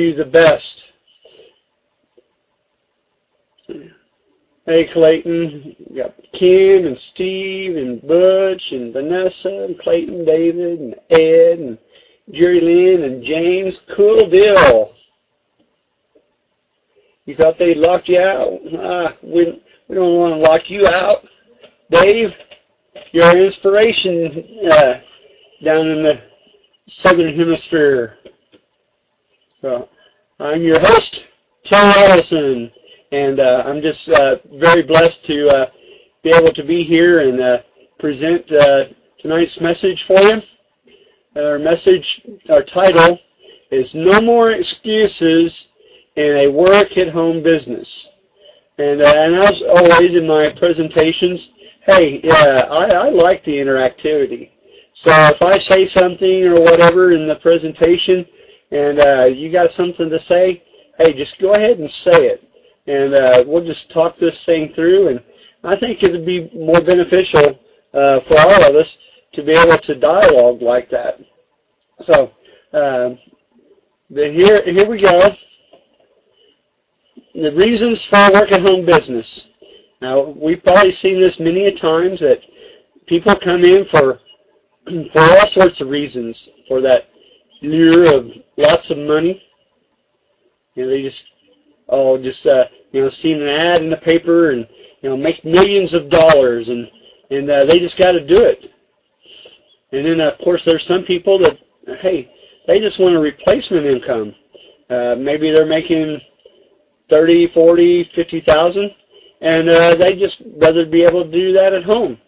you the best. Hey Clayton, you got Ken and Steve and Butch and Vanessa and Clayton, David and Ed and Jerry Lynn and James. Cool deal. You thought they locked you out? Ah, we, we don't want to lock you out. Dave, you're an inspiration uh, down in the southern hemisphere. So I'm your host, Terry Ellison, and uh, I'm just uh, very blessed to uh, be able to be here and uh, present uh, tonight's message for you. Our message, our title is No More Excuses in a Work-at-Home Business. And, uh, and as always in my presentations, hey, yeah, I, I like the interactivity. So if I say something or whatever in the presentation and uh, you got something to say, hey, just go ahead and say it. And uh, we'll just talk this thing through. And I think it would be more beneficial uh, for all of us to be able to dialogue like that. So uh, here, here we go. The reasons for work-at-home business. Now, we've probably seen this many a times that people come in for for all sorts of reasons, for that lure of lots of money. You know, they just oh, just uh, you know, seen an ad in the paper and you know, make millions of dollars, and and uh, they just got to do it. And then, of course, there's some people that hey, they just want a replacement income. Uh, maybe they're making thirty, forty, fifty thousand, and uh, they just rather be able to do that at home.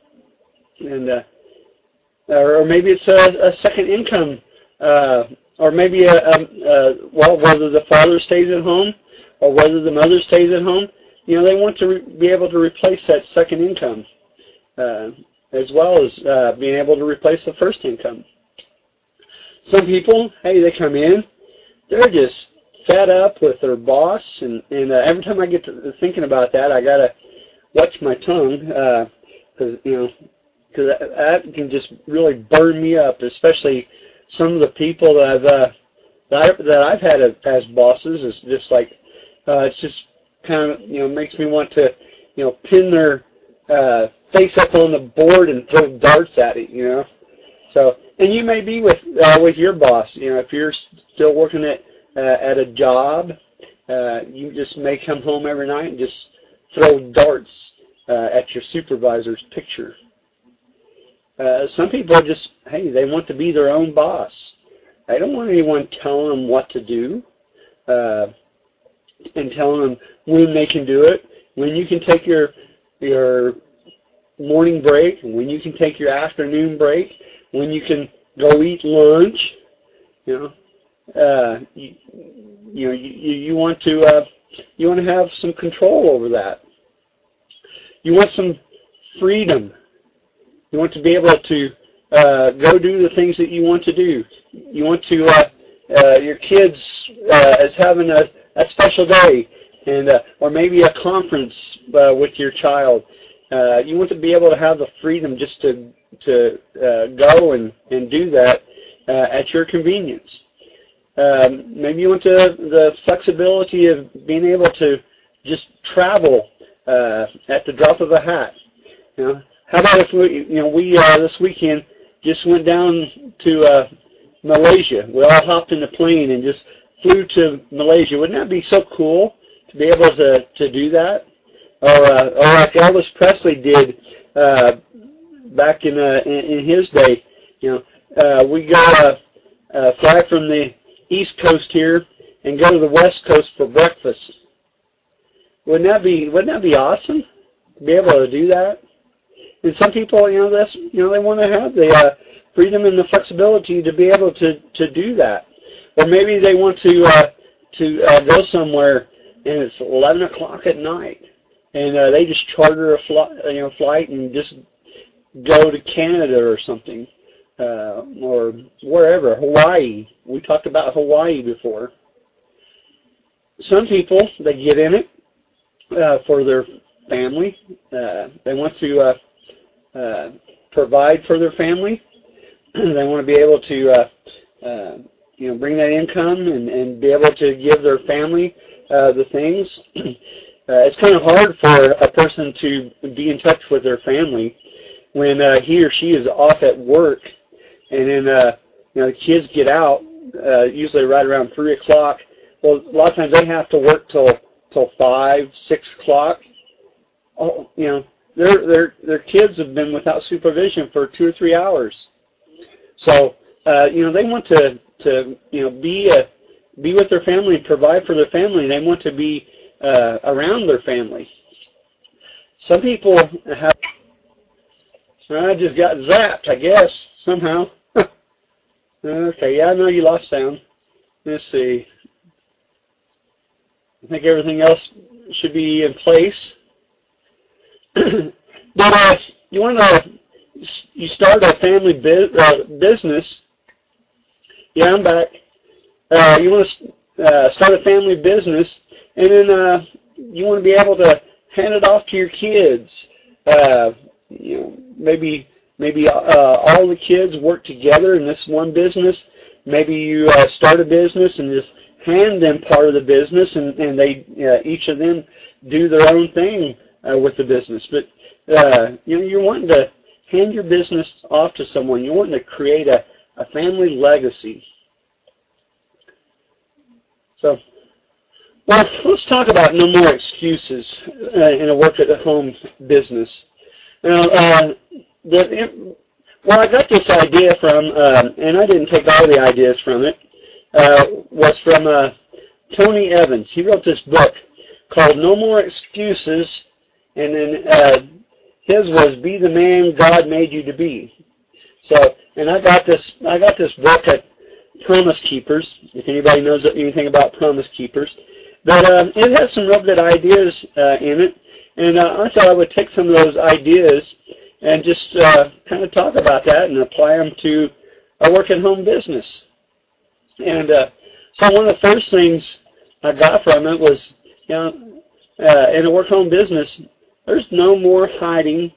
And uh, or maybe it's a, a second income, uh, or maybe a, a, a well, whether the father stays at home or whether the mother stays at home. You know, they want to re- be able to replace that second income, uh, as well as uh, being able to replace the first income. Some people, hey, they come in, they're just fed up with their boss, and and uh, every time I get to thinking about that, I gotta watch my tongue because you know because that can just really burn me up, especially some of the people that I've uh, that, I, that I've had as bosses. Is just like uh, it's just kind of you know makes me want to you know pin their uh, face up on the board and throw darts at it. You know, so and you may be with uh, with your boss. You know, if you're still working at uh, at a job, uh, you just may come home every night and just throw darts uh, at your supervisor's picture. Uh, some people just, hey, they want to be their own boss. They don't want anyone telling them what to do uh, and telling them when they can do it, when you can take your your morning break, when you can take your afternoon break, when you can go eat lunch. You know, uh, you, you know, you, you want to uh, you want to have some control over that. You want some freedom you want to be able to uh, go do the things that you want to do. You want to uh, uh, your kids uh, is having a, a special day, and uh, or maybe a conference uh, with your child. Uh, you want to be able to have the freedom just to to uh, go and, and do that uh, at your convenience. Um, maybe you want to, the flexibility of being able to just travel uh, at the drop of a hat. You know, how about if we, you know, we uh, this weekend just went down to uh, Malaysia. We all hopped in the plane and just flew to Malaysia. Wouldn't that be so cool to be able to to do that? Or, uh, or like Elvis Presley did uh, back in, uh, in in his day. You know, uh, we go uh, uh, fly from the East Coast here and go to the West Coast for breakfast. Wouldn't that be Wouldn't that be awesome to be able to do that? And some people, you know, that's you know they want to have the uh, freedom and the flexibility to be able to to do that, or maybe they want to uh, to uh, go somewhere and it's 11 o'clock at night, and uh, they just charter a flight, you know, flight and just go to Canada or something, uh, or wherever, Hawaii. We talked about Hawaii before. Some people they get in it uh, for their family. Uh, they want to uh, uh, provide for their family. they want to be able to, uh, uh, you know bring that income and and be able to give their family uh, the things. Uh, it's kind of hard for a person to be in touch with their family when uh, he or she is off at work, and then uh, you know the kids get out uh, usually right around three o'clock. Well, a lot of times they have to work till till five, six o'clock. Oh, you know, their their their kids have been without supervision for two or three hours. So uh, you know they want to to you know be a be with their family and provide for their family. They want to be uh, around their family. Some people have. I just got zapped, I guess, somehow. okay, yeah, I know you lost sound. Let's see. I think everything else should be in place. but uh, you want to, you start a family bu- uh, business. Yeah, I'm back. Uh, you want to uh, start a family business and then uh, you want to be able to hand it off to your kids. Uh, you know, maybe maybe uh, all the kids work together in this one business. Maybe you uh, start a business and just hand them part of the business, and and they uh, each of them do their own thing uh, with the business. But uh, you know, you're wanting to hand your business off to someone. You're wanting to create a, a family legacy. So well, let's talk about no more excuses uh, in a work at home business. Now, uh, the, well, I got this idea from, uh, and I didn't take all the ideas from it, uh, was from uh, Tony Evans. He wrote this book called No More Excuses, and then uh, his was Be the Man God Made You to Be. So, and I got this, I got this book at Promise Keepers. If anybody knows anything about Promise Keepers. But uh, it has some real good ideas uh, in it, and uh, I thought I would take some of those ideas and just uh, kind of talk about that and apply them to a work-at-home business. And uh, so one of the first things I got from it was, you know, uh, in a work-home business, there's no more hiding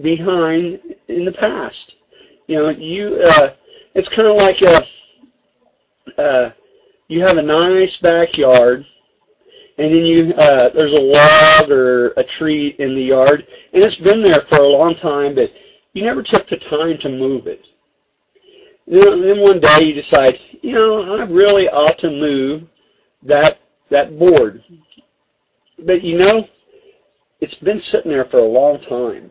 behind in the past. You know, you uh, it's kind of like a, uh, you have a nice backyard and then you uh, there's a log or a tree in the yard, and it's been there for a long time, but you never took the time to move it. And then one day you decide, you know, I really ought to move that that board, but you know, it's been sitting there for a long time.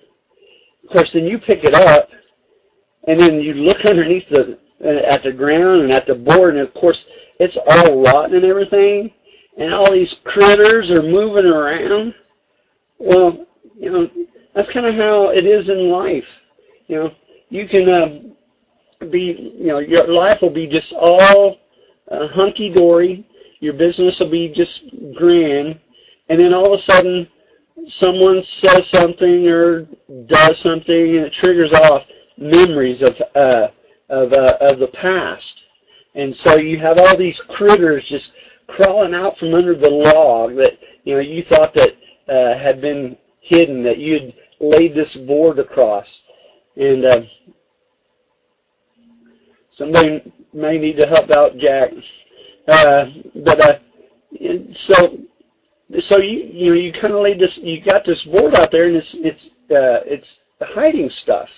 Of course, then you pick it up, and then you look underneath the at the ground and at the board, and of course, it's all rotten and everything and all these critters are moving around. Well, you know, that's kind of how it is in life. You know, you can uh, be, you know, your life will be just all uh, hunky dory. Your business will be just grand, and then all of a sudden, someone says something or does something, and it triggers off memories of uh, of uh, of the past. And so you have all these critters just crawling out from under the log that you know you thought that uh, had been hidden that you'd laid this board across, and uh, somebody may need to help out Jack. Uh, but uh, so so you you know you kind of laid this you got this board out there and it's it's uh, it's hiding stuff,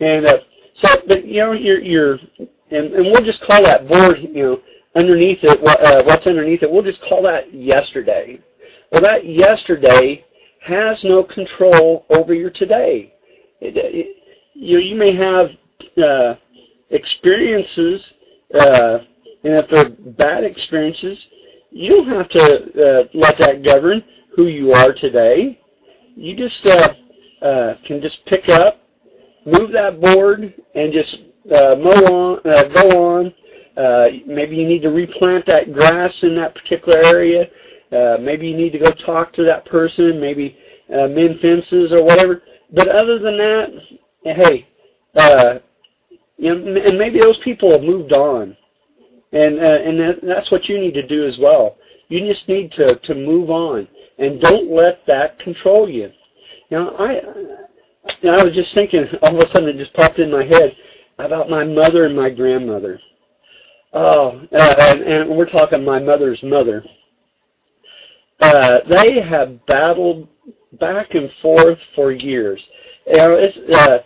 and uh, so but you know you're you're and, and we'll just call that board you know underneath it, uh, what's underneath it, we'll just call that yesterday. Well, that yesterday has no control over your today. It, it, you, you may have uh, experiences, uh, and if they're bad experiences, you don't have to uh, let that govern who you are today. You just uh, uh, can just pick up, move that board, and just uh, mow on, uh, go on, uh, maybe you need to replant that grass in that particular area. Uh, maybe you need to go talk to that person. Maybe uh, mend fences or whatever. But other than that, hey, uh, you know, and maybe those people have moved on, and uh, and that's what you need to do as well. You just need to to move on, and don't let that control you. Know, I you I was just thinking all of a sudden it just popped in my head about my mother and my grandmother oh, uh, and, and we're talking my mother's mother. Uh, they have battled back and forth for years. You know, it's, uh,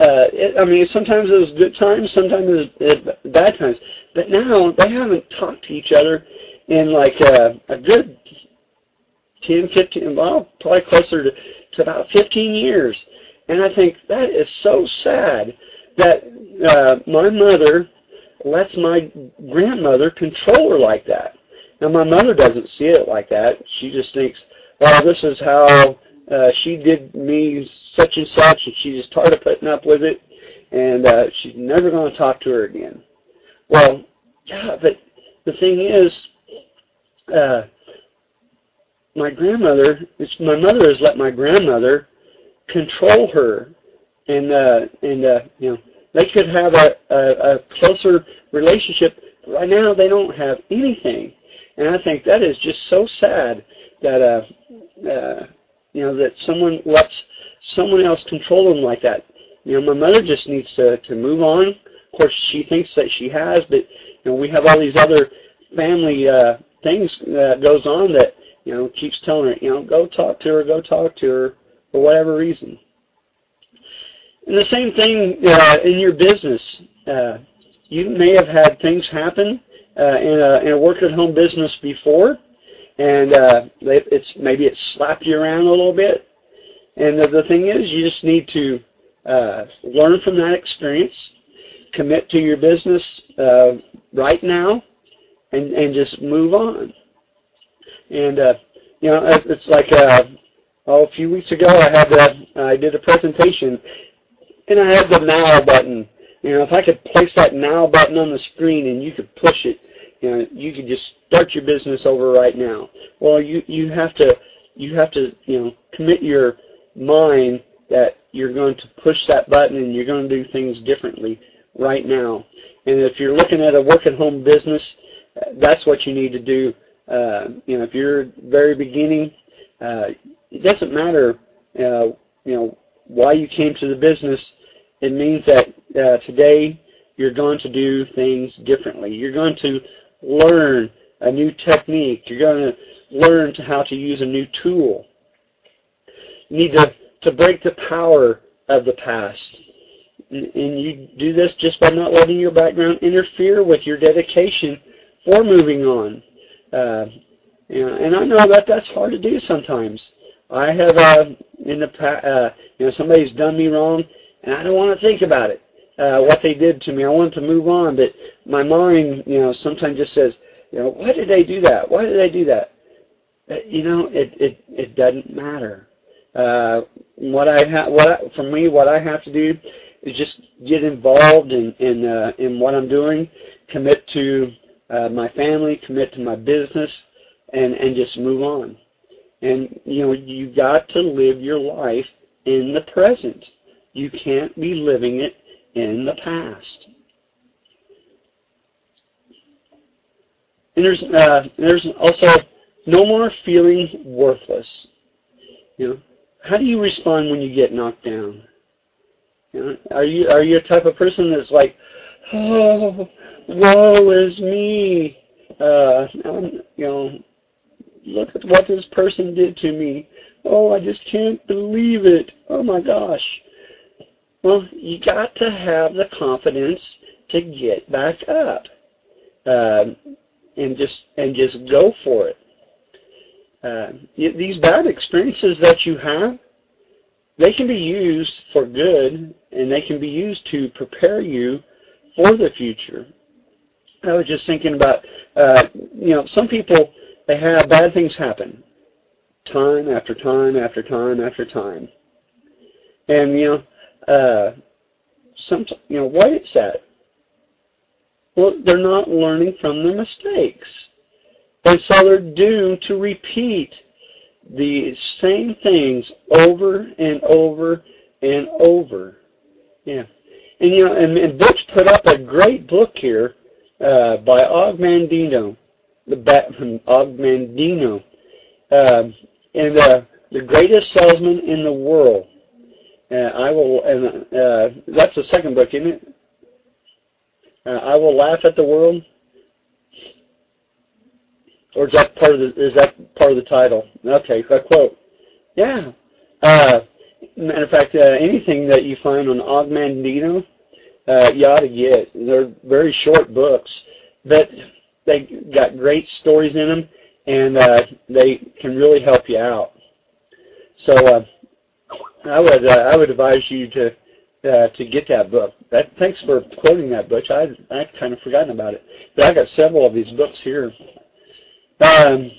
uh, it, I mean, sometimes it was good times, sometimes it it, bad times. But now they haven't talked to each other in like a, a good 10, 15, well, probably closer to, to about 15 years. And I think that is so sad that uh, my mother lets my grandmother control her like that. Now my mother doesn't see it like that. She just thinks, well, this is how uh, she did me such and such, and she just tired of putting up with it, and uh, she's never going to talk to her again. Well, yeah, but the thing is, uh, my grandmother, it's, my mother has let my grandmother control her, and uh, and uh, you know they could have a, a, a closer relationship. Right now, they don't have anything, and I think that is just so sad that uh, uh, you know that someone lets someone else control them like that. You know, my mother just needs to to move on. Course, she thinks that she has, but you know, we have all these other family uh, things that goes on that you know keeps telling her, you know, go talk to her, go talk to her for whatever reason. And the same thing uh, in your business. Uh, you may have had things happen uh, in a in a work at home business before, and uh, it's maybe it slapped you around a little bit. And the, the thing is, you just need to uh, learn from that experience, commit to your business uh, right now, and and just move on. And uh, you know, it's like uh, oh, a few weeks ago, I had the I did a presentation, and I had the now button. You know, if I could place that now button on the screen and you could push it, you know, you could just start your business over right now. Well, you you have to you have to you know commit your mind that you're going to push that button and you're going to do things differently right now. And if you're looking at a work at home business, that's what you need to do. Uh, you know, if you're very beginning, uh, it doesn't matter, uh, you know, why you came to the business. It means that uh, today you're going to do things differently. You're going to learn a new technique. You're going to learn to how to use a new tool. You need to, to break the power of the past. And you do this just by not letting your background interfere with your dedication for moving on. Uh, and I know that that's hard to do sometimes. I have uh, in the past, uh, you know, somebody's done me wrong, and I don't want to think about it uh, what they did to me. I want to move on, but my mind, you know, sometimes just says, you know, why did they do that? Why did they do that? Uh, you know, it it it doesn't matter. Uh, what I have, what I, for me, what I have to do is just get involved in in uh, in what I'm doing, commit to uh, my family, commit to my business, and and just move on. And you know, you got to live your life in the present. You can't be living it in the past. And there's uh, there's also no more feeling worthless. You know, how do you respond when you get knocked down? Are you are you a type of person that's like, oh, woe is me? Uh, you know, look at what this person did to me. Oh, I just can't believe it. Oh my gosh. Well, you got to have the confidence to get back up, uh, and just and just go for it. Uh, these bad experiences that you have, they can be used for good, and they can be used to prepare you for the future. I was just thinking about, uh, you know, some people they have bad things happen, time after time after time after time, and you know uh, some, you know, why is that? Well, they're not learning from their mistakes. And so they're doomed to repeat the same things over and over and over. Yeah. And you know, and, and Butch put up a great book here uh, by Og Mandino, the Batman from Og Mandino, uh, and uh, the greatest salesman in the world. Uh, I will, and uh, that's the second book, isn't it? Uh, I will laugh at the world. or is that part of the is that part of the title? Okay, a quote. Yeah. Uh, matter of fact, uh, anything that you find on Og Mandino, uh, you ought to get. They're very short books, but they got great stories in them, and uh, they can really help you out. So uh, I would uh, I would advise you to uh, to get that book. That, thanks for quoting that book. I I kind of forgotten about it, but I got several of these books here. Um,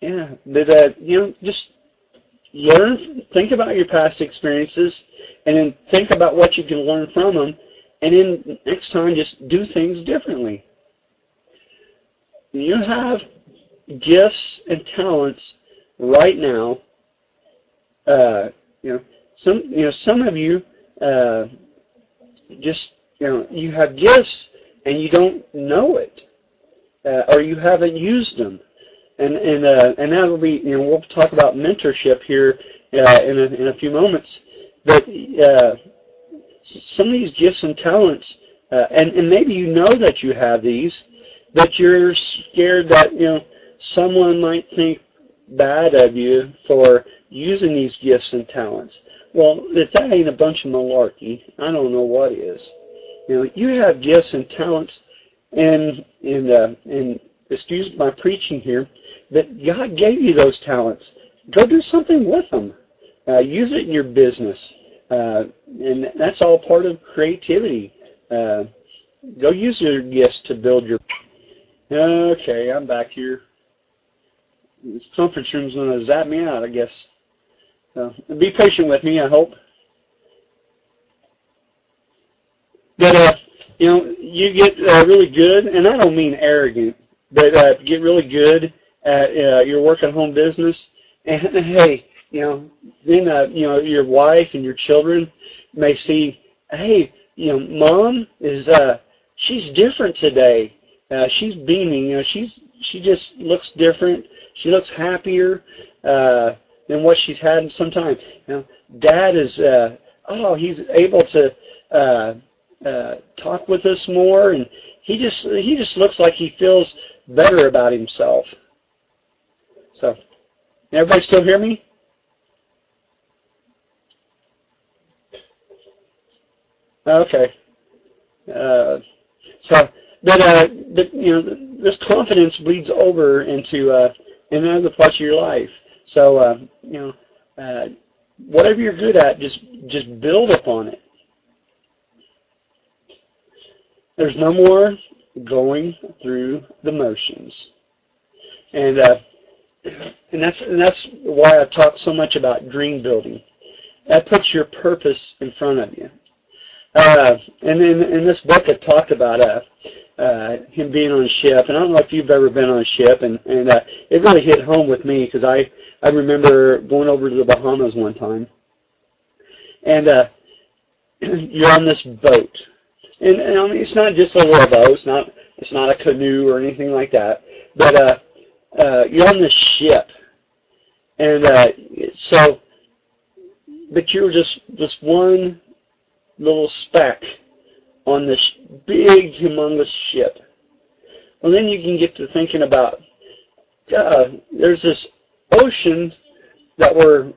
yeah, but uh, you know, just learn, think about your past experiences, and then think about what you can learn from them, and then next time just do things differently. You have gifts and talents right now. Uh, you know, some you know some of you uh, just you know you have gifts and you don't know it, uh, or you haven't used them, and and uh, and that'll be you know we'll talk about mentorship here uh, in a, in a few moments, but uh, some of these gifts and talents, uh, and and maybe you know that you have these, but you're scared that you know someone might think bad of you for using these gifts and talents. Well, if that ain't a bunch of malarkey, I don't know what is. You know, you have gifts and talents, and and uh, and excuse my preaching here, but God gave you those talents. Go do something with them. Uh, use it in your business, uh, and that's all part of creativity. Uh, go use your gifts to build your. Okay, I'm back here this conference room's going to zap me out, I guess. Be patient with me, I hope. But uh, you know, you get uh, really good, and I don't mean arrogant, but uh, get really good at uh, your work at home business. And hey, you know, then uh, you know your wife and your children may see, hey, you know, mom is uh, she's different today. Uh, she's beaming. You know, she's she just looks different. She looks happier uh, than what she's had in some time. You know, Dad is uh, oh he's able to uh, uh, talk with us more, and he just he just looks like he feels better about himself. So, everybody still hear me? Okay. Uh, so, but uh, but you know, this confidence bleeds over into uh, in other parts of your life. So uh, you know, uh, whatever you're good at, just just build upon it. There's no more going through the motions, and uh, and that's and that's why I talk so much about dream building. That puts your purpose in front of you. Uh, and in, in this book, it talked about uh, uh, him being on a ship, and I don't know if you've ever been on a ship, and and uh, it really hit home with me because I I remember going over to the Bahamas one time, and uh, you're on this boat, and, and I mean it's not just a little boat, it's not it's not a canoe or anything like that, but uh, uh, you're on this ship, and uh, so, but you're just this one little speck on this big, humongous ship. Well, then you can get to thinking about, uh, there's this ocean that we're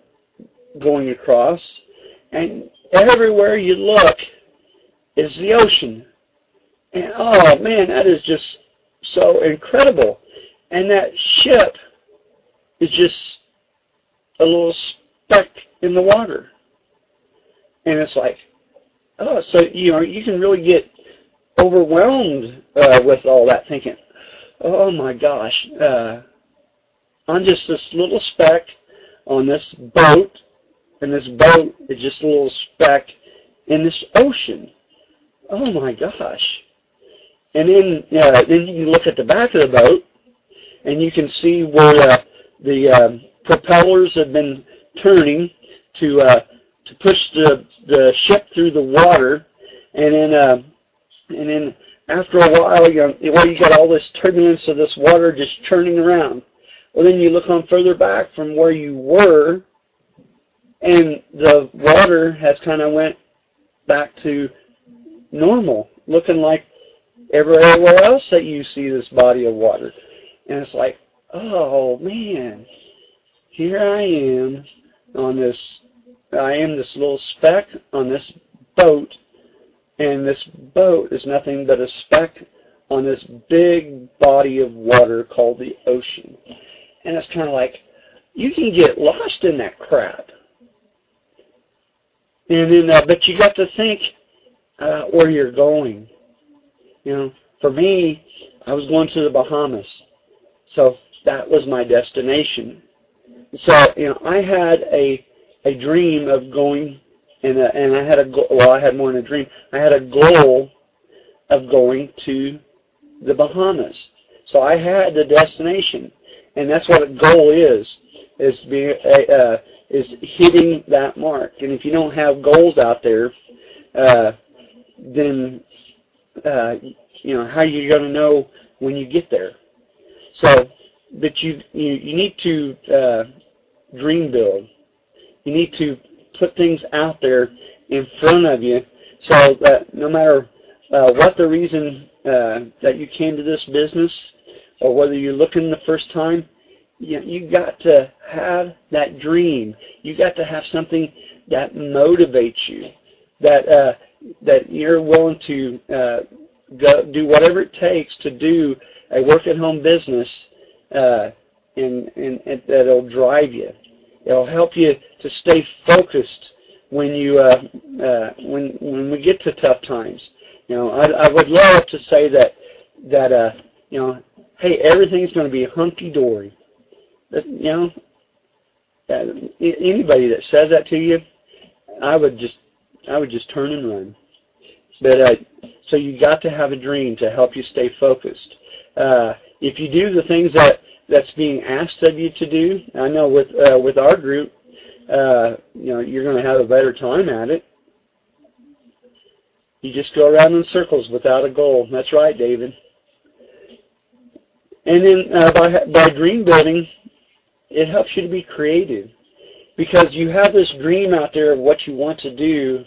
going across, and everywhere you look is the ocean. And oh man, that is just so incredible. And that ship is just a little speck in the water. And it's like, oh, so you know you can really get overwhelmed uh, with all that thinking. Oh my gosh, uh, I'm just this little speck on this boat, and this boat is just a little speck in this ocean. Oh my gosh! And then uh, then you can look at the back of the boat, and you can see where uh, the uh, propellers have been turning to uh, to push the the ship through the water, and then uh, and then after a while, you know, well, you got all this turbulence of this water just churning around. Well, then you look on further back from where you were, and the water has kind of went back to normal, looking like everywhere else that you see this body of water. And it's like, oh man, here I am on this, I am this little speck on this boat, and this boat is nothing but a speck on this big body of water called the ocean. And it's kind of like, you can get lost in that crap. And then, uh, but you got to think uh, where you're going. You know, for me, I was going to the Bahamas, so that was my destination. So you know, I had a a dream of going, and and I had a well, I had more than a dream. I had a goal of going to the Bahamas. So I had the destination, and that's what a goal is: is being uh, is hitting that mark. And if you don't have goals out there, uh, then uh, you know how you're you going to know when you get there. So, but you you, you need to uh, dream build. You need to put things out there in front of you, so that no matter uh, what the reason uh, that you came to this business, or whether you're looking the first time, you, you got to have that dream. You got to have something that motivates you, that uh, that you're willing to uh, go do whatever it takes to do a work at home business, uh, and, and, and that'll drive you. It'll help you to stay focused when you uh, uh, when when we get to tough times. You know, I, I would love to say that that uh, you know, hey, everything's going to be hunky dory. You know, uh, anybody that says that to you, I would just I would just turn and run. But uh, so you got to have a dream to help you stay focused. Uh, if you do the things that that's being asked of you to do, I know with uh, with our group, uh, you know, you're going to have a better time at it. You just go around in circles without a goal. That's right, David. And then uh, by by dream building, it helps you to be creative because you have this dream out there of what you want to do,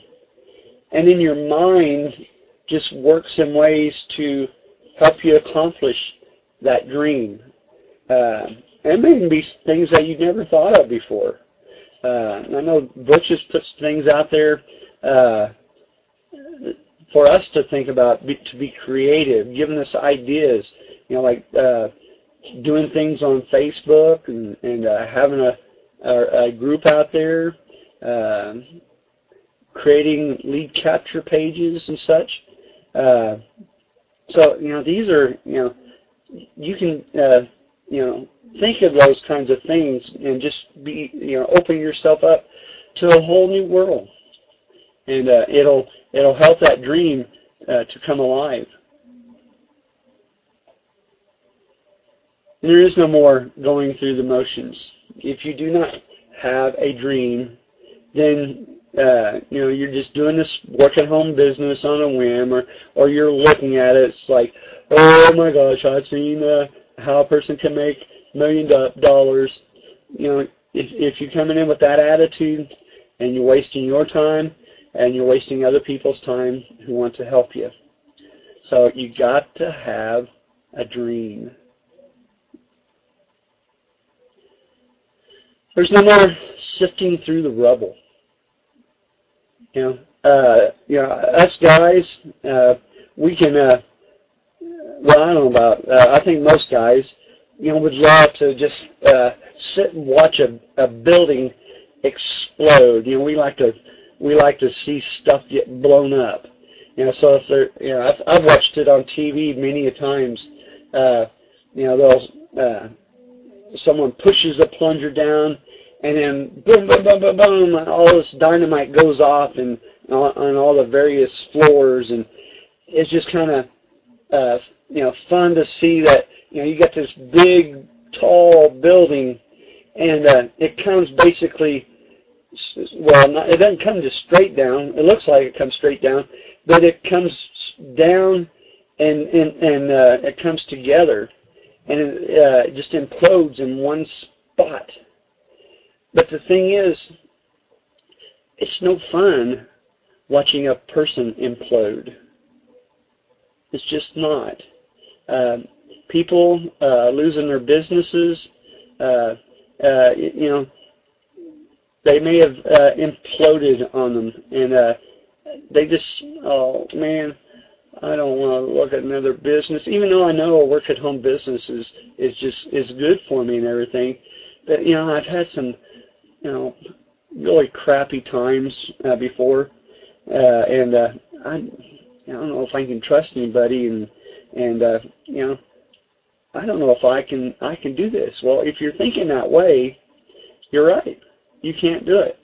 and in your mind just works in ways to help you accomplish that dream. Uh, and maybe be things that you never thought of before. Uh, I know Butch has put things out there uh, for us to think about, be, to be creative, giving us ideas. You know, like uh, doing things on Facebook and, and uh, having a a, a group out there, uh, creating lead capture pages and such. Uh, so you know these are you know you can uh, you know think of those kinds of things and just be you know open yourself up to a whole new world, and uh, it'll it'll help that dream uh, to come alive. There is no more going through the motions if you do not have a dream, then uh, you know you're just doing this work at home business on a whim, or or you're looking at it. It's like, oh my gosh, I've seen uh, how a person can make million dollars. You know, if if you're coming in with that attitude, and you're wasting your time, and you're wasting other people's time who want to help you. So you got to have a dream. There's no more sifting through the rubble. You know, uh, you know, us guys, uh, we can. Uh, well, I don't know about. Uh, I think most guys, you know, would love to just uh, sit and watch a, a building explode. You know, we like to we like to see stuff get blown up. You know, so if they're, you know, I've, I've watched it on TV many a times. Uh, you know, they'll uh, someone pushes a plunger down, and then boom, boom, boom, boom, boom, and all this dynamite goes off and on all the various floors, and it's just kind of uh, you know fun to see that you know you got this big, tall building, and uh, it comes basically well, not, it doesn't come just straight down. It looks like it comes straight down, but it comes down and and and uh, it comes together and it uh, just implodes in one spot. But the thing is, it's no fun watching a person implode. It's just not. Uh, people uh, losing their businesses, uh, uh, you know, they may have uh, imploded on them, and uh, they just, oh man, I don't want to look at another business, even though I know a work at home business is is just is good for me and everything. But you know, I've had some, you know, really crappy times uh, before, uh, and uh, I, I don't know if I can trust anybody, and and uh, you know, I don't know if I can I can do this. Well, if you're thinking that way, you're right. You can't do it.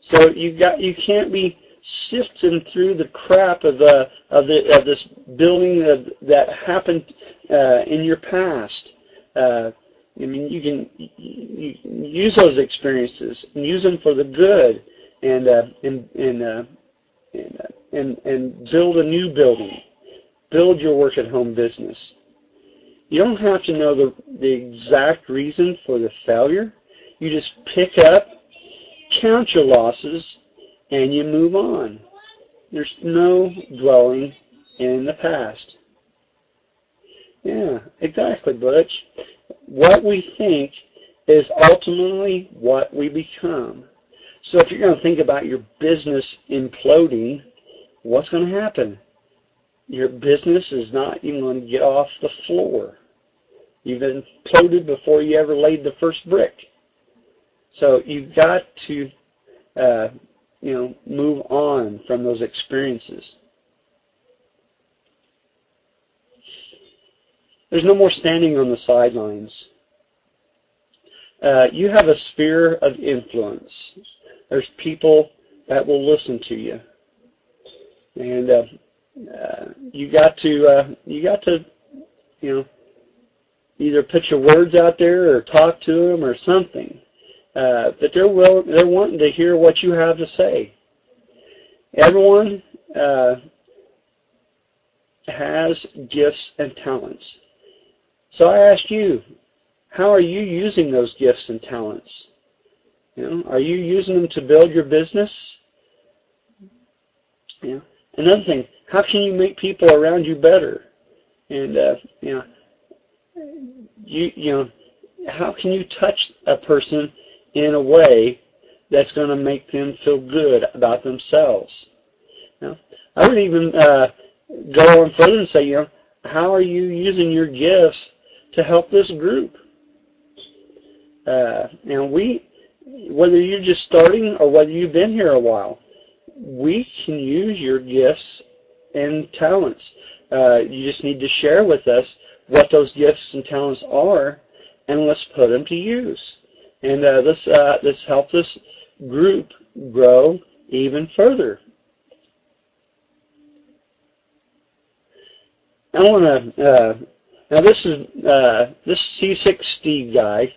So you got you can't be sifting through the crap of uh, of the of this building that that happened uh, in your past. Uh, I mean, you can you, use those experiences and use them for the good, and uh, and and, uh, and uh, and and build a new building, build your work at home business. You don't have to know the the exact reason for the failure. You just pick up, count your losses, and you move on. There's no dwelling in the past. Yeah, exactly, Butch. What we think is ultimately what we become. So if you're going to think about your business imploding, what's going to happen? Your business is not even going to get off the floor. You've imploded before you ever laid the first brick. So you've got to, uh, you know, move on from those experiences. There's no more standing on the sidelines. Uh, you have a sphere of influence. There's people that will listen to you, and uh, uh, you got to uh, you got to you know either put your words out there or talk to them or something. Uh, but they're will they're wanting to hear what you have to say. Everyone uh, has gifts and talents. So I ask you, how are you using those gifts and talents? You know, are you using them to build your business? You know, another thing, how can you make people around you better? And uh, you know, you you know, how can you touch a person in a way that's going to make them feel good about themselves? You know, I would even uh, go on further and say, you know, how are you using your gifts to help this group? Uh, and we, whether you're just starting or whether you've been here a while, we can use your gifts and talents. Uh, you just need to share with us what those gifts and talents are, and let's put them to use. And uh, this uh, this helps this group grow even further. I want to uh, now this is uh, this Seasick Steve guy.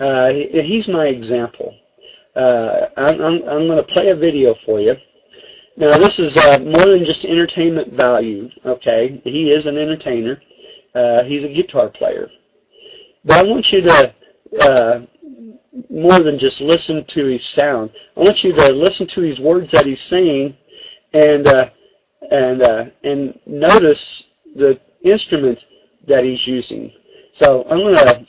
Uh, he's my example. Uh, I'm, I'm, I'm going to play a video for you. Now this is uh, more than just entertainment value. Okay, he is an entertainer. Uh, he's a guitar player. But I want you to uh, more than just listen to his sound. I want you to listen to his words that he's saying, and and and notice the instruments that he's using. So I'm going to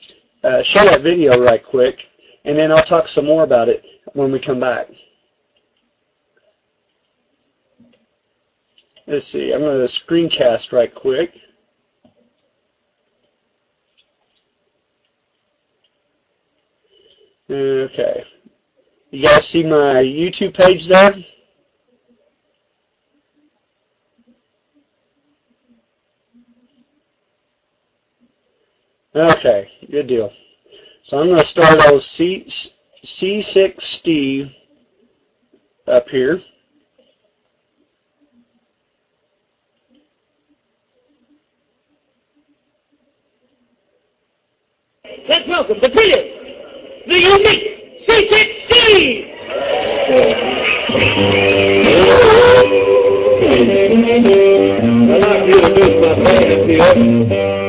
uh, show that video right quick, and then I'll talk some more about it when we come back. Let's see, I'm going to screencast right quick. Okay. You guys see my YouTube page there? Okay, good deal. So I'm going to start old C, Seasick Steve up here. Let's welcome the brilliant, the unique Seasick Steve! I'd like to introduce my band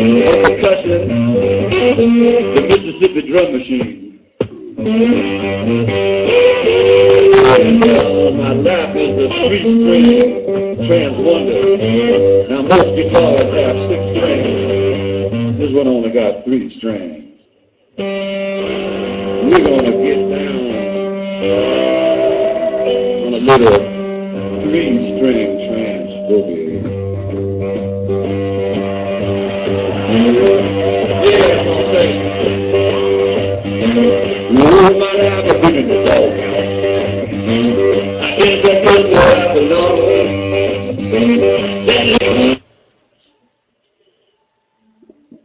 percussion, the Mississippi drum machine. And uh, my lap is the three-string Trance Wonder. Now most guitars have six strings. This one only got three strings. We're gonna get down on a little three-string trance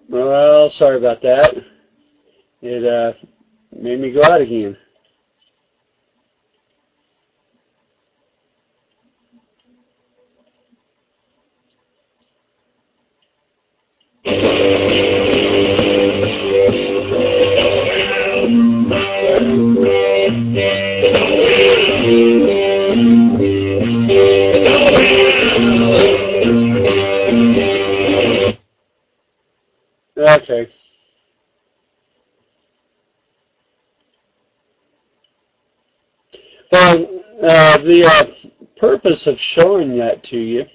Well, sorry about that. It uh, made me go out again. Okay. Well, uh, the uh, purpose of showing that to you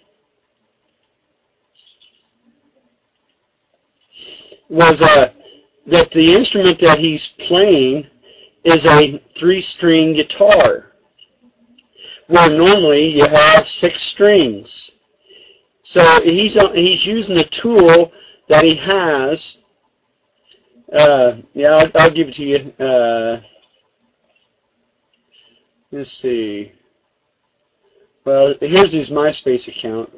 was uh, that the instrument that he's playing is a three-string guitar, where normally you have six strings. So he's he's using a tool that he has. Uh, yeah, I'll, I'll give it to you. Uh, let's see. Well, here's his MySpace account.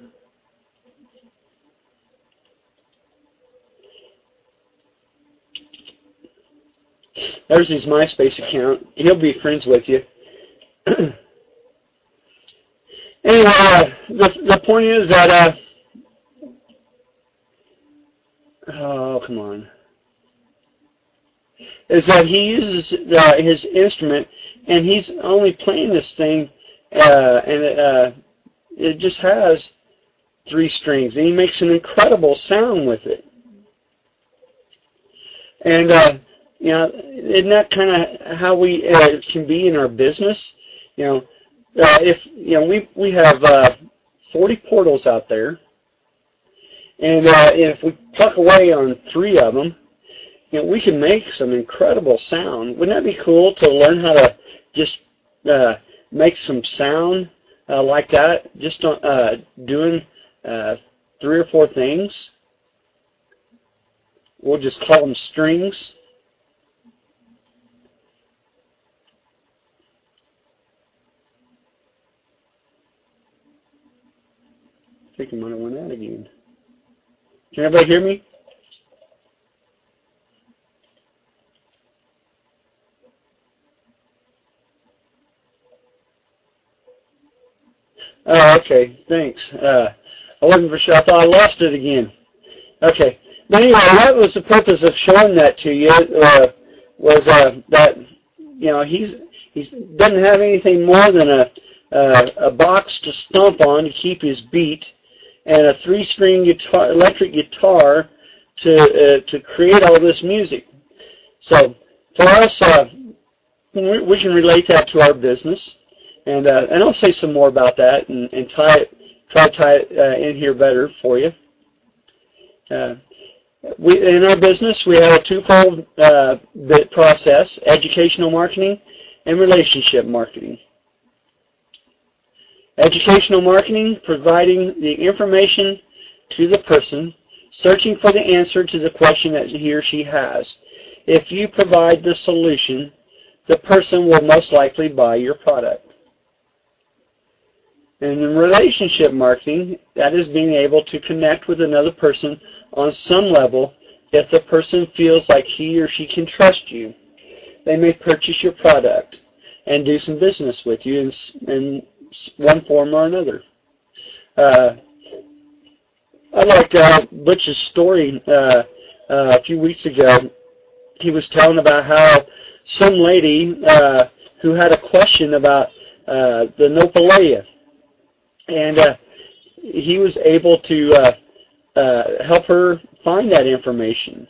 There's his MySpace account. He'll be friends with you. anyway, uh, the the point is that uh, oh come on, is that he uses uh, his instrument and he's only playing this thing, uh, and it, uh, it just has three strings, and he makes an incredible sound with it. And uh, you know, isn't that kind of how we uh, can be in our business? You know, uh, if you know we we have uh, 40 portals out there, and uh, if we pluck away on three of them, you know, we can make some incredible sound. Wouldn't that be cool to learn how to just uh, make some sound uh, like that? Just uh, doing uh, three or four things. We'll just call them strings. I think I might have went out again. Can everybody hear me? Oh, okay. Thanks. Uh, I wasn't for sure. I thought I lost it again. Okay. But anyway, that was the purpose of showing that to you. Uh, was uh, that you know he's he doesn't have anything more than a uh, a box to stomp on to keep his beat, and a three-string guitar, electric guitar to uh, to create all this music. So for us, uh, we can relate that to our business, and uh, and I'll say some more about that and, and tie it, try to tie it uh, in here better for you. Uh, we in our business we have a twofold uh, bit process: educational marketing and relationship marketing. Educational marketing, providing the information to the person, searching for the answer to the question that he or she has. If you provide the solution, the person will most likely buy your product. And in relationship marketing, that is being able to connect with another person on some level if the person feels like he or she can trust you. They may purchase your product and do some business with you in, in one form or another. Uh, I liked uh, Butch's story uh, uh, a few weeks ago. He was telling about how some lady uh, who had a question about uh, the Nopalea and uh, he was able to uh, uh, help her find that information.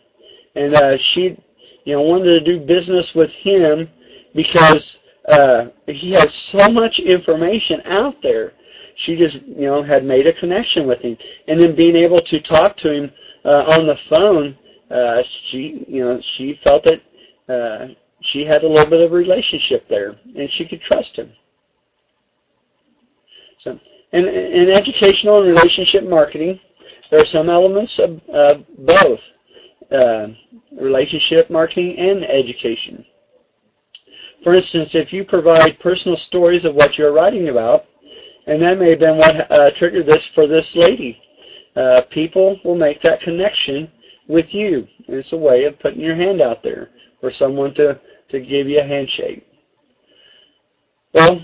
And uh, she, you know, wanted to do business with him because uh, he has so much information out there. She just, you know, had made a connection with him, and then being able to talk to him uh, on the phone, uh, she, you know, she felt that uh, she had a little bit of a relationship there, and she could trust him. So, in, in educational and relationship marketing, there are some elements of both uh, relationship marketing and education. For instance, if you provide personal stories of what you're writing about, and that may have been what uh, triggered this for this lady, uh, people will make that connection with you. It's a way of putting your hand out there for someone to, to give you a handshake. Well,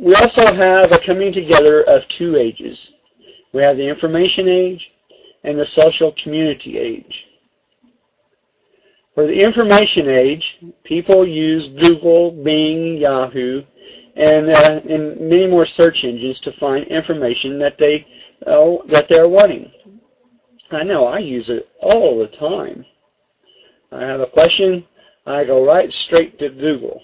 we also have a coming together of two ages. We have the information age and the social community age. For the information age, people use Google, Bing, Yahoo, and, uh, and many more search engines to find information that they uh, that they're wanting. I know I use it all the time. I have a question, I go right straight to Google.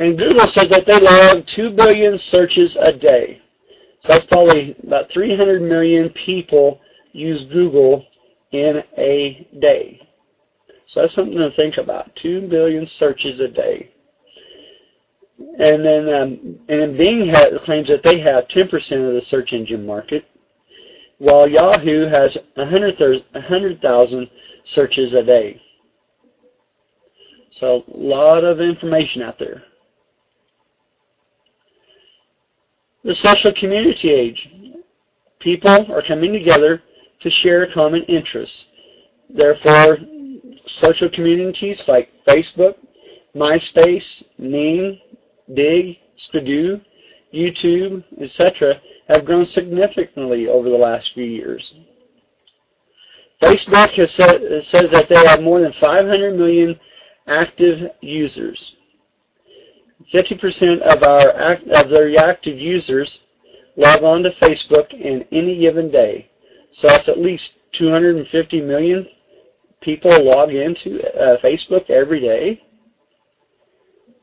And Google says that they log 2 billion searches a day. So that's probably about 300 million people use Google in a day. So that's something to think about. 2 billion searches a day. And then, um, and then Bing claims that they have 10% of the search engine market, while Yahoo has 100,000 searches a day. So a lot of information out there. The social community age. People are coming together to share common interests. Therefore, social communities like Facebook, MySpace, Ning, Digg, Squidoo, YouTube, etc. have grown significantly over the last few years. Facebook has said, says that they have more than 500 million active users. 50% of our act- of their active users log on to Facebook in any given day. So that's at least 250 million people log into uh, Facebook every day.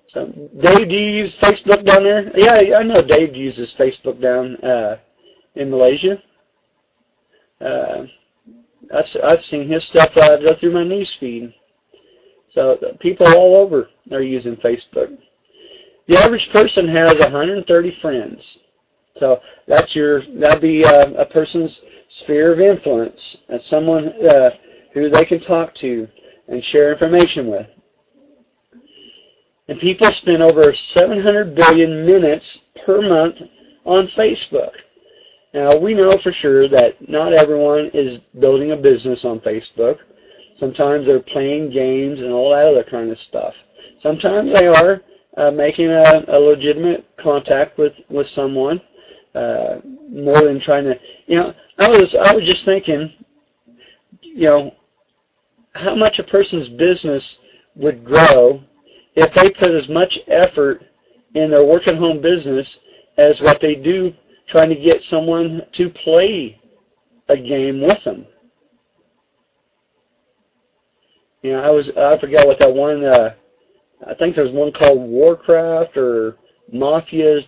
So, Dave, do you use Facebook down there? Yeah, I know Dave uses Facebook down uh, in Malaysia. Uh, I've, seen his stuff uh, go through my news feed. So people all over are using Facebook. The average person has 130 friends. So that's your that'd be uh, a person's sphere of influence. That's someone uh, who they can talk to and share information with. And people spend over 700 billion minutes per month on Facebook. Now, we know for sure that not everyone is building a business on Facebook. Sometimes they're playing games and all that other kind of stuff. Sometimes they are uh, making a, a legitimate contact with, with someone uh, more than trying to, you know, I was, I was just thinking, you know, how much a person's business would grow if they put as much effort in their work at home business as what they do trying to get someone to play a game with them. You know, I was I forgot what that one uh I think there was one called Warcraft or Mafia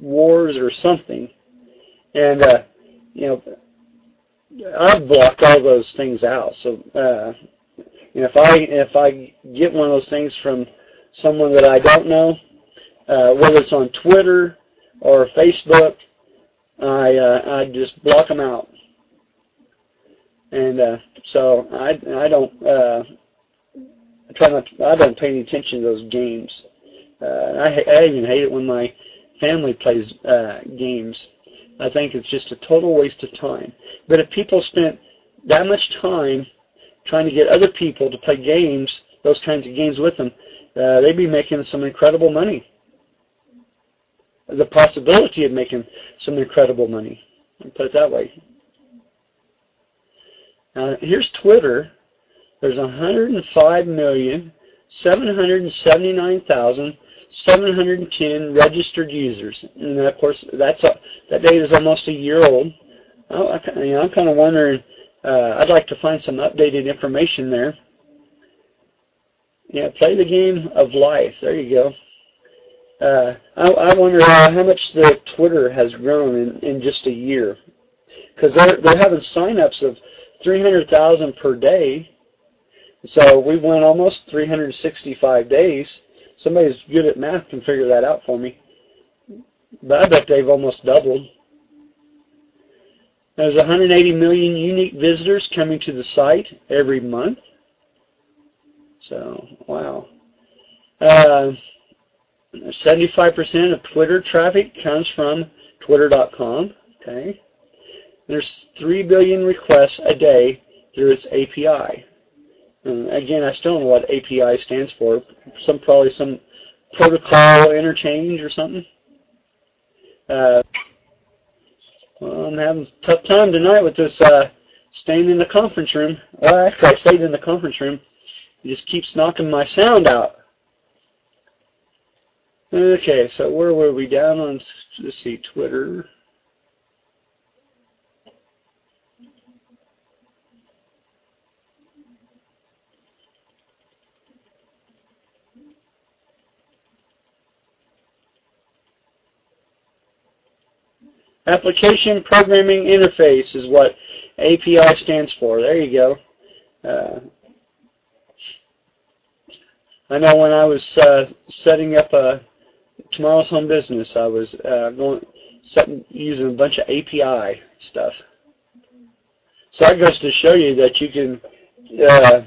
Wars or something. And uh you know I've blocked all those things out. So uh know, if I if I get one of those things from someone that I don't know, uh, whether it's on Twitter or Facebook, I uh, I just block them out. And uh, so I I don't uh, I try not to, I don't pay any attention to those games. Uh, I I even hate it when my family plays uh, games. I think it's just a total waste of time. But if people spent that much time trying to get other people to play games, those kinds of games with them, uh, they'd be making some incredible money. The possibility of making some incredible money. Put it that way. Now, here's Twitter. There's 105 million 779,710 registered users, and of course that's a, that data is almost a year old. I, I, you know, I'm kind of wondering. Uh, I'd like to find some updated information there Yeah, play the game of life. There you go. Uh, I, I wonder how much the Twitter has grown in, in just a year, because they're they're having signups of 300,000 per day. So we went almost 365 days. Somebody's good at math can figure that out for me. But I bet they've almost doubled. There's 180 million unique visitors coming to the site every month. So, wow. Uh, 75% of Twitter traffic comes from twitter.com. Okay. There's 3 billion requests a day through its API. And again, I still don't know what API stands for. Some probably some protocol interchange or something. Uh, well, I'm having a tough time tonight with this uh, staying in the conference room. Well, actually, I stayed in the conference room. It just keeps knocking my sound out. Okay, so where were we down on, let's see, Twitter. Application Programming Interface is what API stands for. There you go. Uh, I know when I was uh, setting up a tomorrow's home business, I was uh, going setting, using a bunch of API stuff. So that goes to show you that you can uh,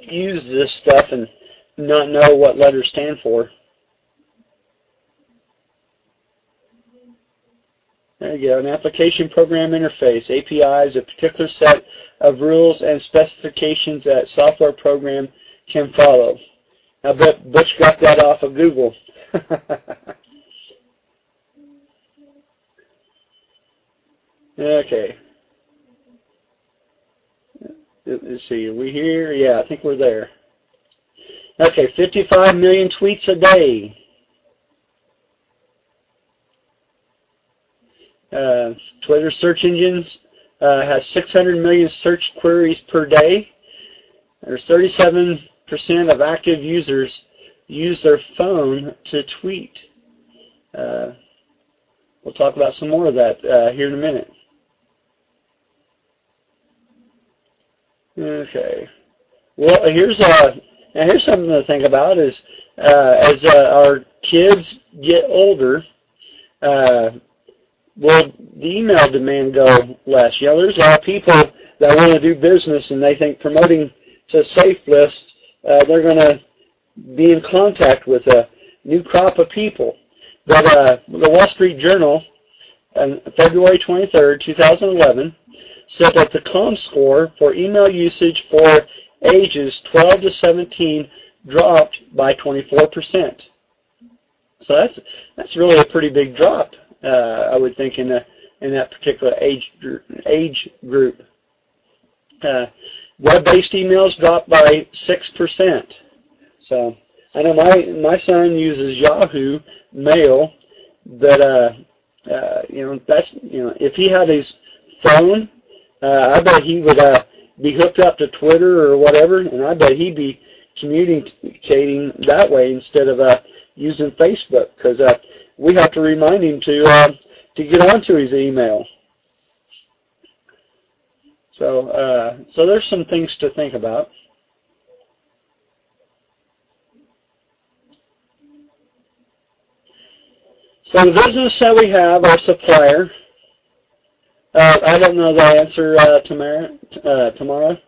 use this stuff and not know what letters stand for. There you go, an application program interface. API is a particular set of rules and specifications that software program can follow. I bet Butch got that off of Google. okay. Let's see, are we here? Yeah, I think we're there. Okay, 55 million tweets a day. Uh, Twitter search engines uh, has 600 million search queries per day. There's 37% of active users use their phone to tweet. Uh, we'll talk about some more of that uh, here in a minute. Okay. Well, here's a uh, here's something to think about: is uh, as our kids get older, will the email demand go less? You know, there's a lot of people that want to do business, and they think promoting to Safe List, uh, they're going to be in contact with a new crop of people. But uh, the Wall Street Journal, on February 23rd, 2011, said that the comScore for email usage for ages 12 to 17 dropped by 24%. So that's that's really a pretty big drop, I would think, in the, in that particular age age group. Uh, web-based emails dropped by six percent. So I know my my son uses Yahoo Mail, but uh, uh, you know that's you know if he had his phone, uh, I bet he would uh, be hooked up to Twitter or whatever, and I bet he'd be communicating that way instead of uh, using Facebook because uh, we have to remind him to uh, to get onto his email. So uh, so there's some things to think about. So the business that we have, our supplier, uh, I don't know the answer uh, tomorrow. Uh, tomorrow.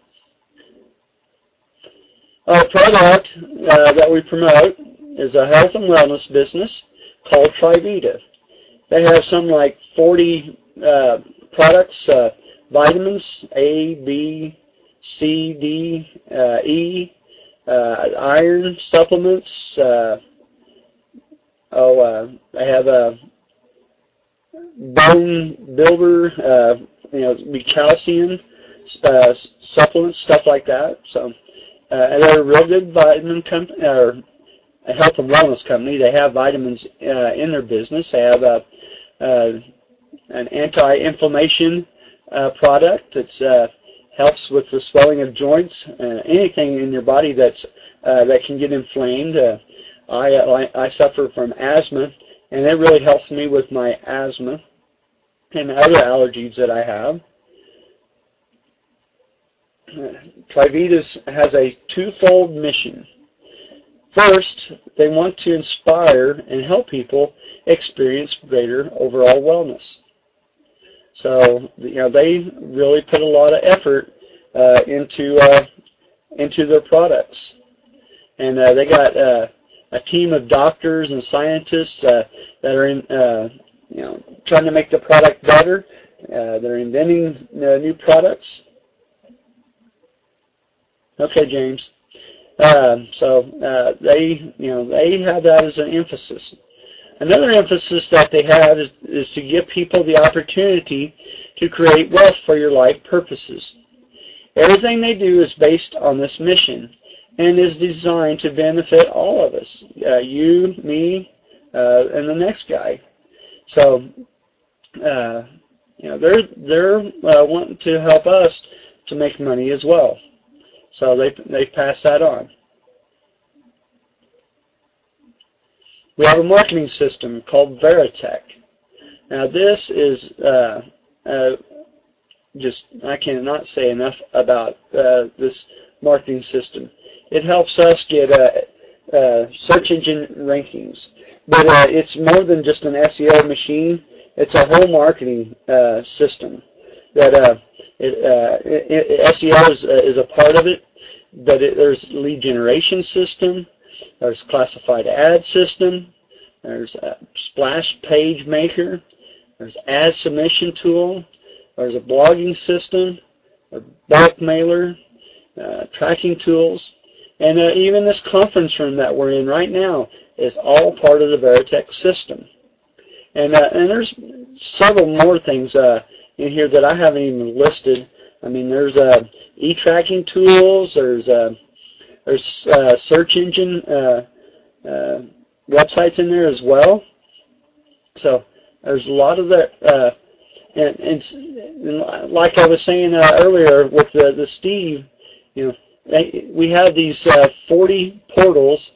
Our product uh, that we promote is a health and wellness business called Trivita. They have some like 40 uh, products, uh, vitamins A, B, C, D, E, iron supplements, oh, uh, I have a bone builder, uh, you know, calcium uh, supplements, stuff like that. So, uh, and they're a real good vitamin company, a health and wellness company. They have vitamins uh, in their business. They have a, uh, an anti-inflammation uh, product that uh, helps with the swelling of joints, uh, anything in your body that's uh, that can get inflamed. I, I I suffer from asthma, and it really helps me with my asthma and other allergies that I have. Trivitas has a twofold mission. First, they want to inspire and help people experience greater overall wellness. So, you know, they really put a lot of effort uh, into uh, into their products, and uh, they got uh, a team of doctors and scientists uh, that are in, uh, you know, trying to make the product better. They're inventing new products. Okay, James. Uh, so uh, they, you know, they have that as an emphasis. Another emphasis that they have is, is to give people the opportunity to create wealth for your life purposes. Everything they do is based on this mission and is designed to benefit all of us, uh, you, me, uh, and the next guy. So, uh, you know, they're they're uh, wanting to help us to make money as well. So they they pass that on. We have a marketing system called Veretekk. Now this is uh, uh, just I cannot say enough about uh, this marketing system. It helps us get uh, uh, search engine rankings, but uh, it's more than just an SEO machine. It's a whole marketing system that it, it, it, SEO is, is a part of it, but it, there's lead generation system, there's classified ad system, there's a splash page maker, there's ad submission tool, there's a blogging system, a bulk mailer, uh, tracking tools, and uh, even this conference room that we're in right now is all part of the Veretekk system. And uh, and there's several more things uh, in here that I haven't even listed. I mean, there's uh, e-tracking tools. There's uh, there's uh, search engine uh, uh, websites in there as well. So there's a lot of that. Uh, and, and, and like I was saying earlier with the, the Steve, you know, they, we have these uh, 40 portals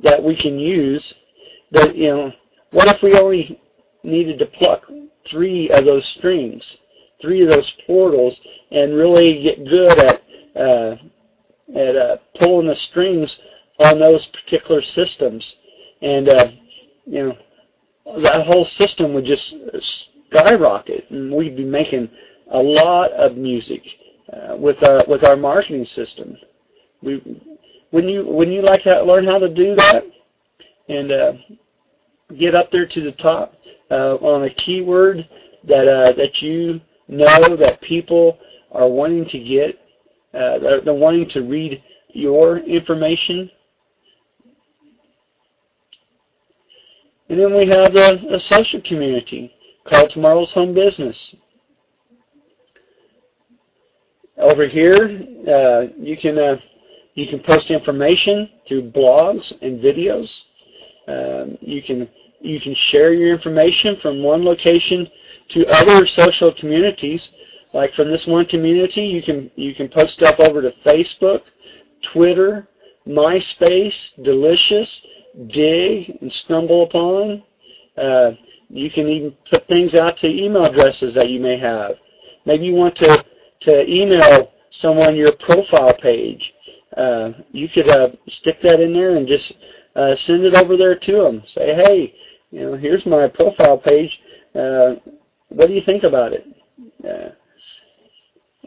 that we can use. That you know, what if we only needed to pluck three of those strings? Three of those portals and really get good at uh, at uh, pulling the strings on those particular systems, and uh, you know that whole system would just skyrocket, and we'd be making a lot of music uh, with our with our marketing system. We when you when you like to learn how to do that? And uh, get up there to the top uh, on a keyword that that you know that people are wanting to get, uh, they're, they're wanting to read your information. And then we have the, the social community called Tomorrow's Home Business. Over here, uh, you can uh, you can post information through blogs and videos. Um, you can you can share your information from one location to other social communities. Like from this one community, you can you can post stuff over to Facebook, Twitter, MySpace, Delicious, Digg, and Stumble Upon. Uh, you can even put things out to email addresses that you may have. Maybe you want to to email someone your profile page. Uh, you could uh, stick that in there and just uh, send it over there to them. Say, hey, you know, here's my profile page. Uh, what do you think about it? Uh,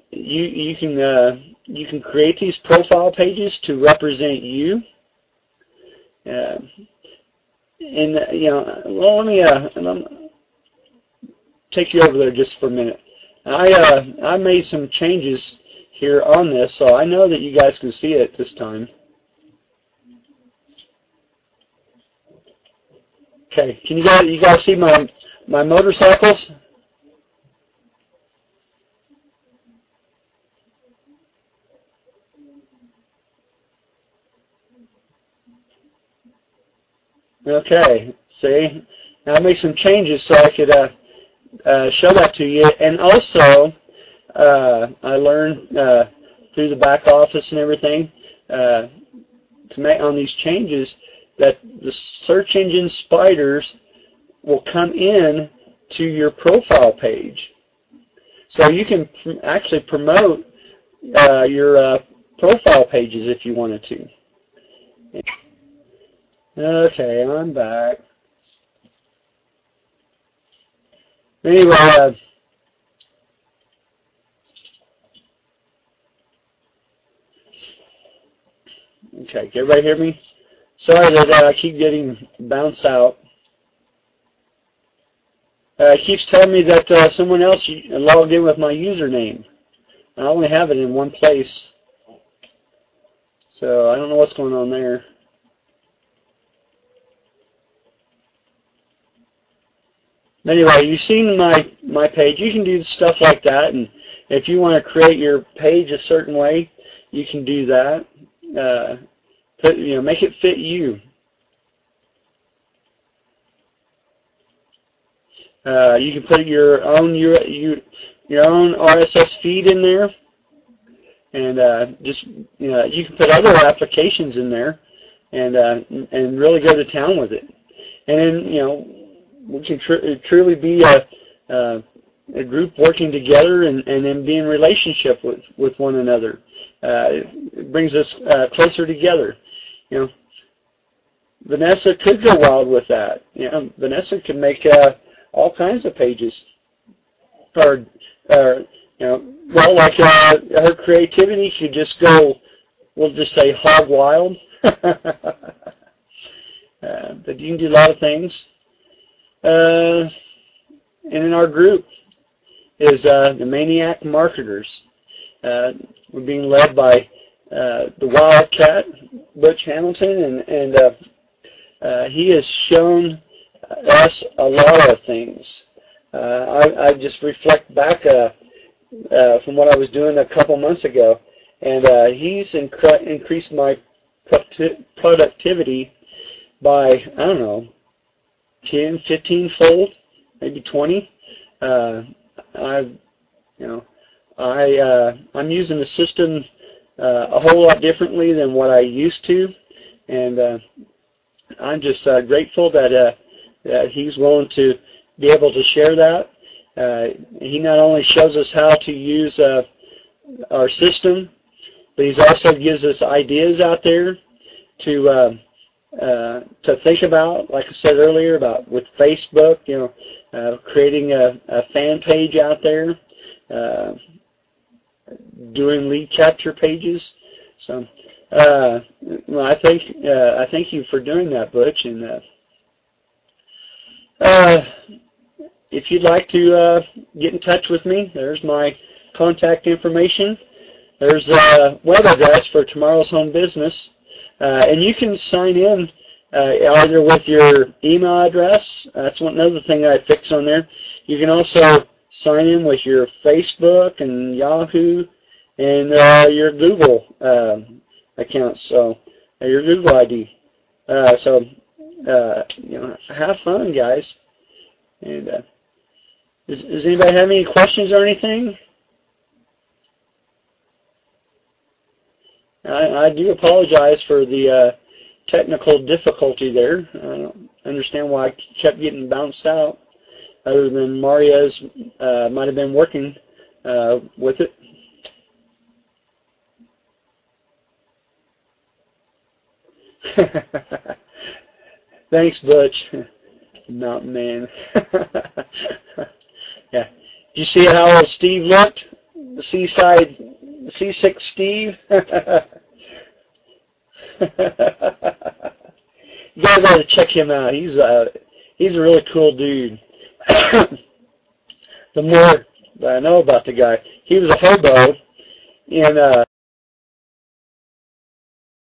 you you can uh, you can create these profile pages to represent you. Uh, and uh, you know, well, let me uh, take you over there just for a minute. I uh, I made some changes here on this, so I know that you guys can see it this time. Okay, can you guys you guys see my my motorcycles? Okay, see? Now I made some changes so I could uh, uh, show that to you. And also, uh, I learned uh, through the back office and everything uh, to make on these changes that the search engine spiders will come in to your profile page. So you can pr- actually promote uh, your uh, profile pages if you wanted to. Okay, I'm back. Anyway, uh, okay, can everybody hear me? Sorry that uh, I keep getting bounced out. Uh, it keeps telling me that uh, someone else logged in with my username. I only have it in one place. So I don't know what's going on there. Anyway, you've seen my, my page. You can do stuff like that, and if you want to create your page a certain way, you can do that. Uh, put, you know, make it fit you. Uh, you can put your own your, your own RSS feed in there, and uh, just you know you can put other applications in there, and uh, and really go to town with it. And then you know we can tr- truly be a, uh, a group working together and, and then be in relationship with, with one another. Uh, it brings us uh, closer together. You know, Vanessa could go wild with that. You know, Vanessa could make uh, all kinds of pages. Or, or you know, well, like uh, her creativity could just go, we'll just say hog wild. uh, but you can do a lot of things. Uh, and in our group is uh, the Maniac Marketers. Uh, we're being led by uh, the Wildcat, Butch Hamilton, and, and uh, uh, he has shown us a lot of things. Uh, I, I just reflect back uh, uh, from what I was doing a couple months ago, and uh, he's incre- increased my productivity by I don't know 10, 15 fold, maybe 20. Uh, I, you know, I uh, I'm using the system uh, a whole lot differently than what I used to, and uh, I'm just uh, grateful that uh, that he's willing to be able to share that. Uh, he not only shows us how to use uh, our system, but he also gives us ideas out there to uh, uh, to think about. Like I said earlier, about with Facebook, you know, uh, creating a, a fan page out there, uh, doing lead capture pages. So, uh, well, I thank uh, I thank you for doing that, Butch, and. Uh, uh, if you'd like to uh, get in touch with me, there's my contact information. There's a web address for tomorrow's home business, uh, and you can sign in uh, either with your email address. That's one another thing I fixed on there. You can also sign in with your Facebook and Yahoo and uh, your Google uh, accounts. So uh, your Google ID. Uh, so uh, you know, have fun, guys. And uh, does, does anybody have any questions or anything? I, I do apologize for the uh, technical difficulty there. I don't understand why I kept getting bounced out, other than Maria's uh, might have been working uh, with it. Thanks, Butch. Mountain Man. yeah. You see how old Steve looked? The seaside, seasick Steve. you guys ought to check him out. He's a he's a really cool dude. the more that I know about the guy, he was a hobo in uh,